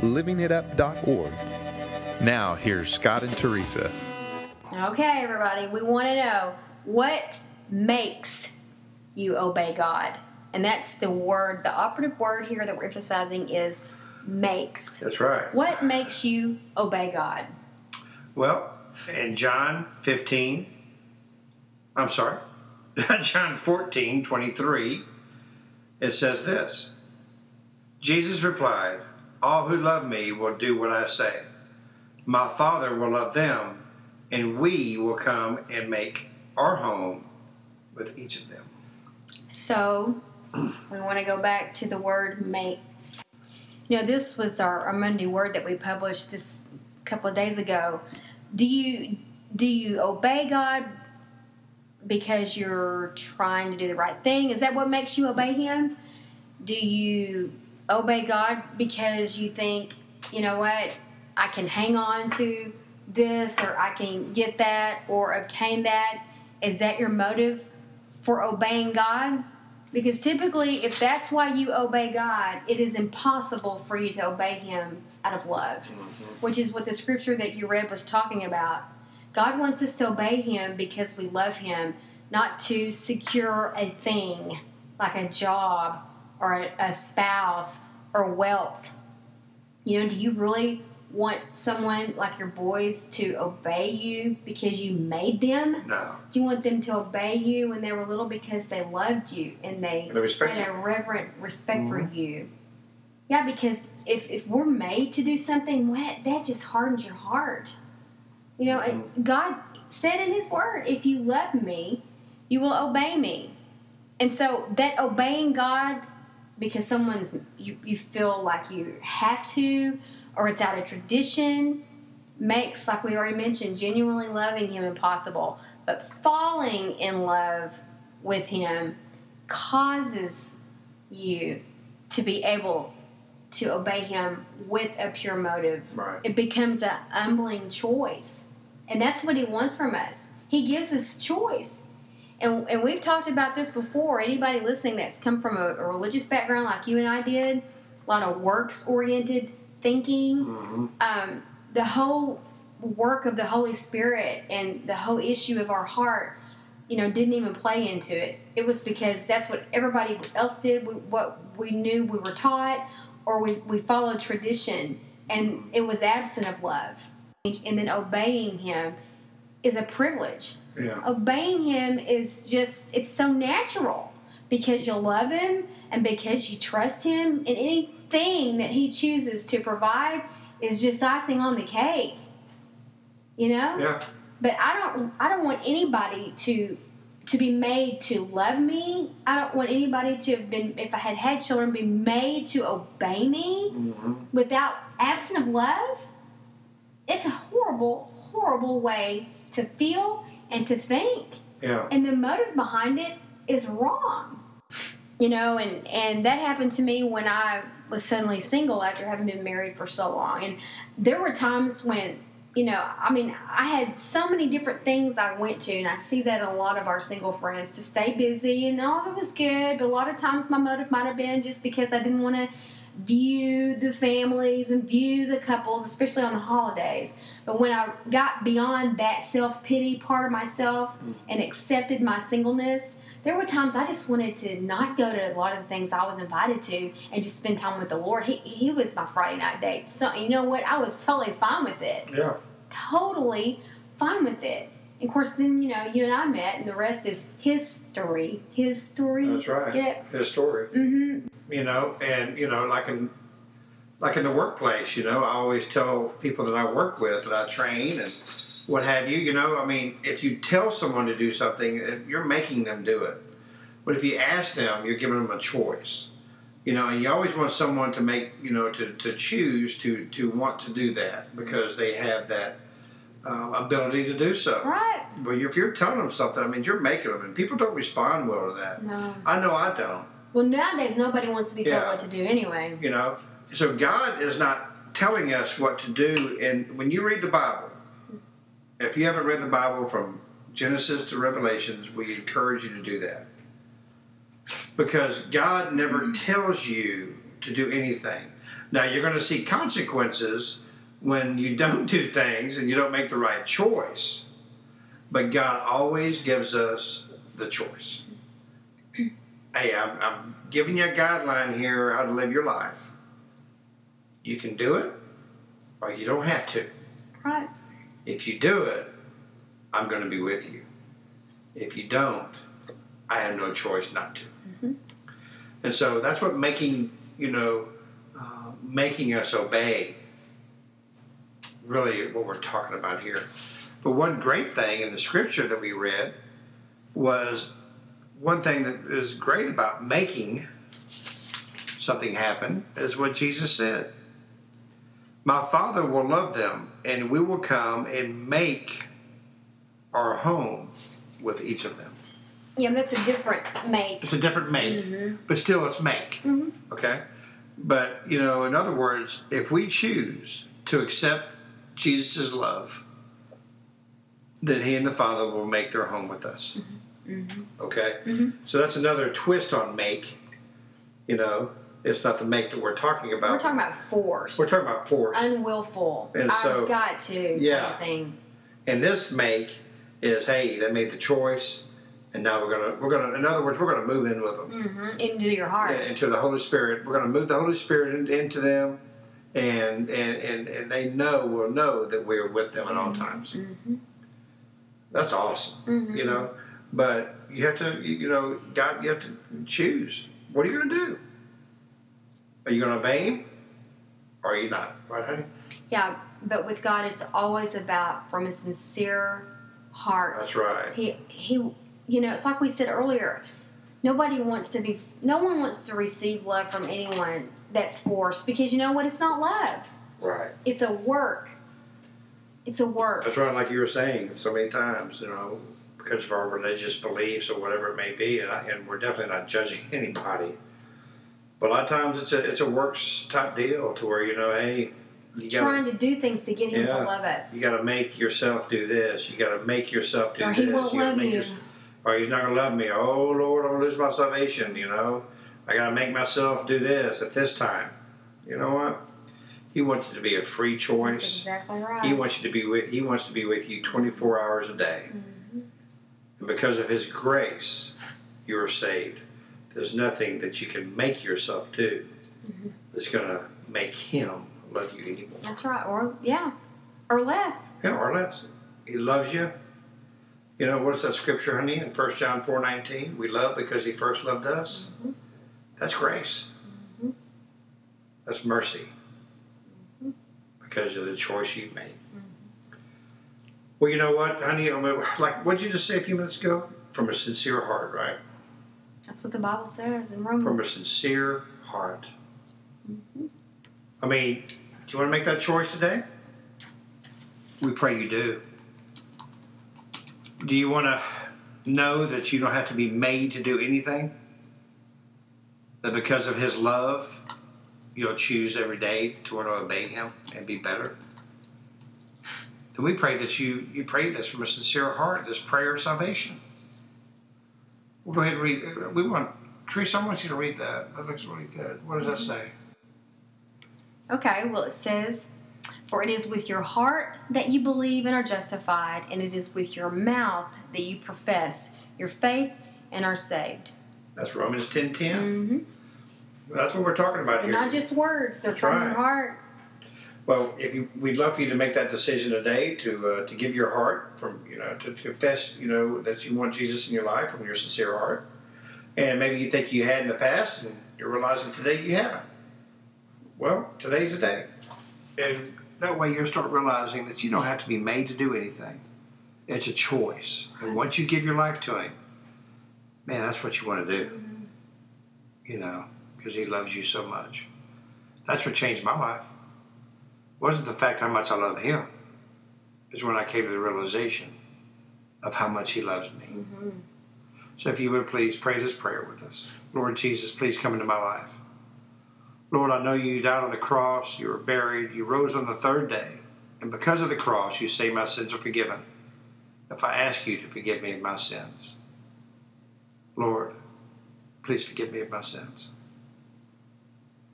livingitup.org. Now, here's Scott and Teresa. Okay, everybody, we want to know what makes you obey God. And that's the word, the operative word here that we're emphasizing is makes. That's right. What makes you obey God? Well, in John 15, I'm sorry, John 14, 23, it says this Jesus replied, All who love me will do what I say. My Father will love them, and we will come and make our home with each of them. So, we want to go back to the word makes. You know, this was our, our Monday word that we published this couple of days ago. Do you do you obey God because you're trying to do the right thing? Is that what makes you obey Him? Do you obey God because you think, you know what, I can hang on to this or I can get that or obtain that? Is that your motive for obeying God? Because typically, if that's why you obey God, it is impossible for you to obey Him out of love, mm-hmm. which is what the scripture that you read was talking about. God wants us to obey Him because we love Him, not to secure a thing like a job or a, a spouse or wealth. You know, do you really want someone like your boys to obey you because you made them? No. Do you want them to obey you when they were little because they loved you and they And they respect had you. a reverent respect for mm-hmm. you? Yeah, because if, if we're made to do something, what that just hardens your heart. You know, and mm-hmm. God said in His Word, "If you love me, you will obey me." And so that obeying God because someone's you, you feel like you have to or it's out of tradition. Makes like we already mentioned genuinely loving him impossible but falling in love with him causes you to be able to obey him with a pure motive. Right. it becomes a humbling choice. And that's what he wants from us. He gives us choice and, and we've talked about this before. Anybody listening that's come from a, a religious background like you and I did, a lot of works oriented thinking, um, the whole work of the Holy Spirit and the whole issue of our heart, you know, didn't even play into it. It was because that's what everybody else did, we, what we knew we were taught, or we, we followed tradition, and it was absent of love. And then obeying Him is a privilege Yeah. obeying him is just it's so natural because you love him and because you trust him and anything that he chooses to provide is just icing on the cake you know Yeah. but i don't i don't want anybody to to be made to love me i don't want anybody to have been if i had had children be made to obey me Mm-hmm. without absent of love it's a horrible horrible way to feel and to think. Yeah. and the motive behind it is wrong. You know and and that happened to me when i was suddenly single after having been married for so long. And there were times when you know i mean i had so many different things i went to and i see that in a lot of our single friends to stay busy and all of it was good. But a lot of times my motive might have been just because i didn't want to view the families and view the couples especially on the holidays but when i got beyond that self-pity part of myself and accepted my singleness there were times I just wanted to not go to a lot of the things I was invited to and just spend time with the Lord. He, he was my Friday night date. So, you know what? I was totally fine with it. Yeah. Totally fine with it. And of course, then, you know, you and I met, and the rest is history. His story. That's right. Yeah. His story. Mm-hmm. you know, and you know, like in like in the workplace, you know, I always tell people that I work with that I train and what have you, you know, I mean, if you tell someone to do something, you're making them do it. But if you ask them, you're giving them a choice. You know, and you always want someone to make, you know, to, to choose to, to want to do that because they have that uh, ability to do so. Right. But if you're telling them something, I mean, you're making them, and people don't respond well to that. No. I know I don't. Well, nowadays nobody wants to be told Yeah. what to do anyway. You know, so God is not telling us what to do. And when you read the Bible, if you haven't read the Bible from Genesis to Revelations, we encourage you to do that because God never tells you to do anything. Now you're going to see consequences when you don't do things and you don't make the right choice. But God always gives us the choice. Hey, I'm, I'm giving you a guideline here how to live your life. You can do it, or you don't have to. Right. If you do it, I'm going to be with you. If you don't, I have no choice not to. And so that's what making, you know, uh, making us obey, really what we're talking about here. But one great thing in the scripture that we read was one thing that is great about making something happen is what Jesus said. My Father will love them, and we will come and make our home with each of them. Yeah, that's a different make. It's a different make, but still it's make. Mhm. Okay? But, you know, in other words, if we choose to accept Jesus' love, then He and the Father will make their home with us. Okay? So that's another twist on make. You know, it's not the make that we're talking about. We're talking about force. We're talking about force. unwillful. And so- I've got to. Yeah. Kind of thing. And this make is, hey, they made the choice, and now we're gonna we're gonna in other words we're gonna move in with them hmm Into your heart. into the Holy Spirit. We're gonna move the Holy Spirit in, into them, and and and and they know will know that we're with them at all times. Mm-hmm. That's awesome, Mhm. you know. But you have to, you know, God, you have to choose. What are you gonna do? Are you gonna obey Him, or are you not? Right, honey? Yeah, but with God, it's always about from a sincere heart. That's right. He he, you know, it's like we said earlier. Nobody wants to be. No one wants to receive love from anyone that's forced because you know what? It's not love. Right. It's a work. It's a work. That's right, like you were saying so many times, you know, because of our religious beliefs or whatever it may be, and, I, and we're definitely not judging anybody. But a lot of times it's a it's a works type deal to where you know, hey, you Trying got to do things to get him Yeah. to love us. you got to make yourself do this. You got to make yourself do Or this. he won't you love you. yours- or he's not going to love me. Oh Lord, I'm going to lose my salvation. You know, I got to make myself do this at this time. You know what? He wants it to be a free That's choice. exactly right. He wants you to be with. He wants to be with you 24 hours a day. Mm-hmm. And because of His grace, you are saved. There's nothing that you can make yourself do mm-hmm. that's going to make Him love you anymore. That's right. Or yeah, or less. Yeah, or less. He loves you. You know what's that scripture, honey? In 1 John 4:19, we love because He first loved us. Mm-hmm. That's grace. That's mercy. Because of the choice you've made. Well, you know what, honey? I mean, like, what did you just say a few minutes ago? From a sincere heart, right? That's what the Bible says in Romans. From a sincere heart. Mm-hmm. I mean, do you want to make that choice today? We pray you do. Do you want to know that you don't have to be made to do anything? That because of His love, you'll choose every day to want to obey Him and be better? Then we pray that you, you pray this from a sincere heart, this prayer of salvation. We'll go ahead and read. Uh, we want Teresa. I want you to read that. That looks really good. What does that mm-hmm. say? Okay, well, it says, For it is with your heart that you believe and are justified, and it is with your mouth that you profess your faith and are saved. That's Romans ten ten. Mm-hmm. That's what we're talking about They're here. not just words, they're That's from right. your heart. Well, if you, we'd love for you to make that decision today to uh, to give your heart from you know to, to confess you know that you want Jesus in your life from your sincere heart, and maybe you think you had in the past and you're realizing today you haven't. Well, today's the day, and that way you'll start realizing that you don't have to be made to do anything. It's a choice, and once you give your life to Him, man, that's what you want to do. You know, because He loves you so much. That's what changed my life. It wasn't the fact how much I love Him. It's when I came to the realization of how much He loves me. Mm-hmm. So if you would please pray this prayer with us. Lord Jesus, please come into my life. Lord, I know you died on the cross, you were buried, you rose on the third day, and because of the cross, you say my sins are forgiven. If I ask you to forgive me of my sins, Lord, please forgive me of my sins.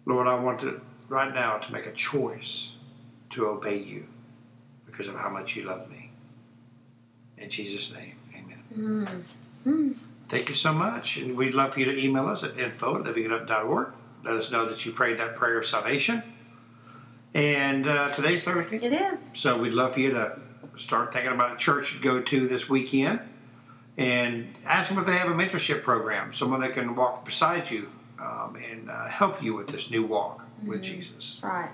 Lord, I want to right now to make a choice to obey you because of how much you love me. In Jesus' name, amen. Mm. Thank you so much. And we'd love for you to email us at info at livingitup.org. Let us know that you prayed that prayer of salvation. And uh, today's Thursday. It is. So we'd love for you to start thinking about a church to go to this weekend and ask them if they have a mentorship program, someone that can walk beside you um, and uh, help you with this new walk with Jesus. Right.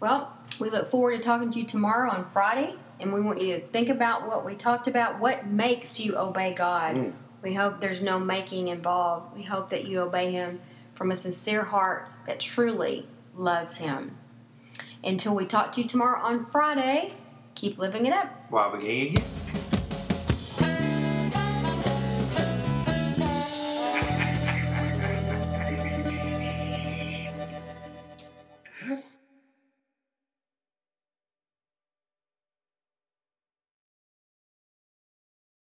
Well, we look forward to talking to you tomorrow on Friday, and we want you to think about what we talked about. What makes you obey God? Mm. We hope there's no making involved. We hope that you obey Him from a sincere heart that truly loves Him. Until we talk to you tomorrow on Friday, keep living it up. While beginning again.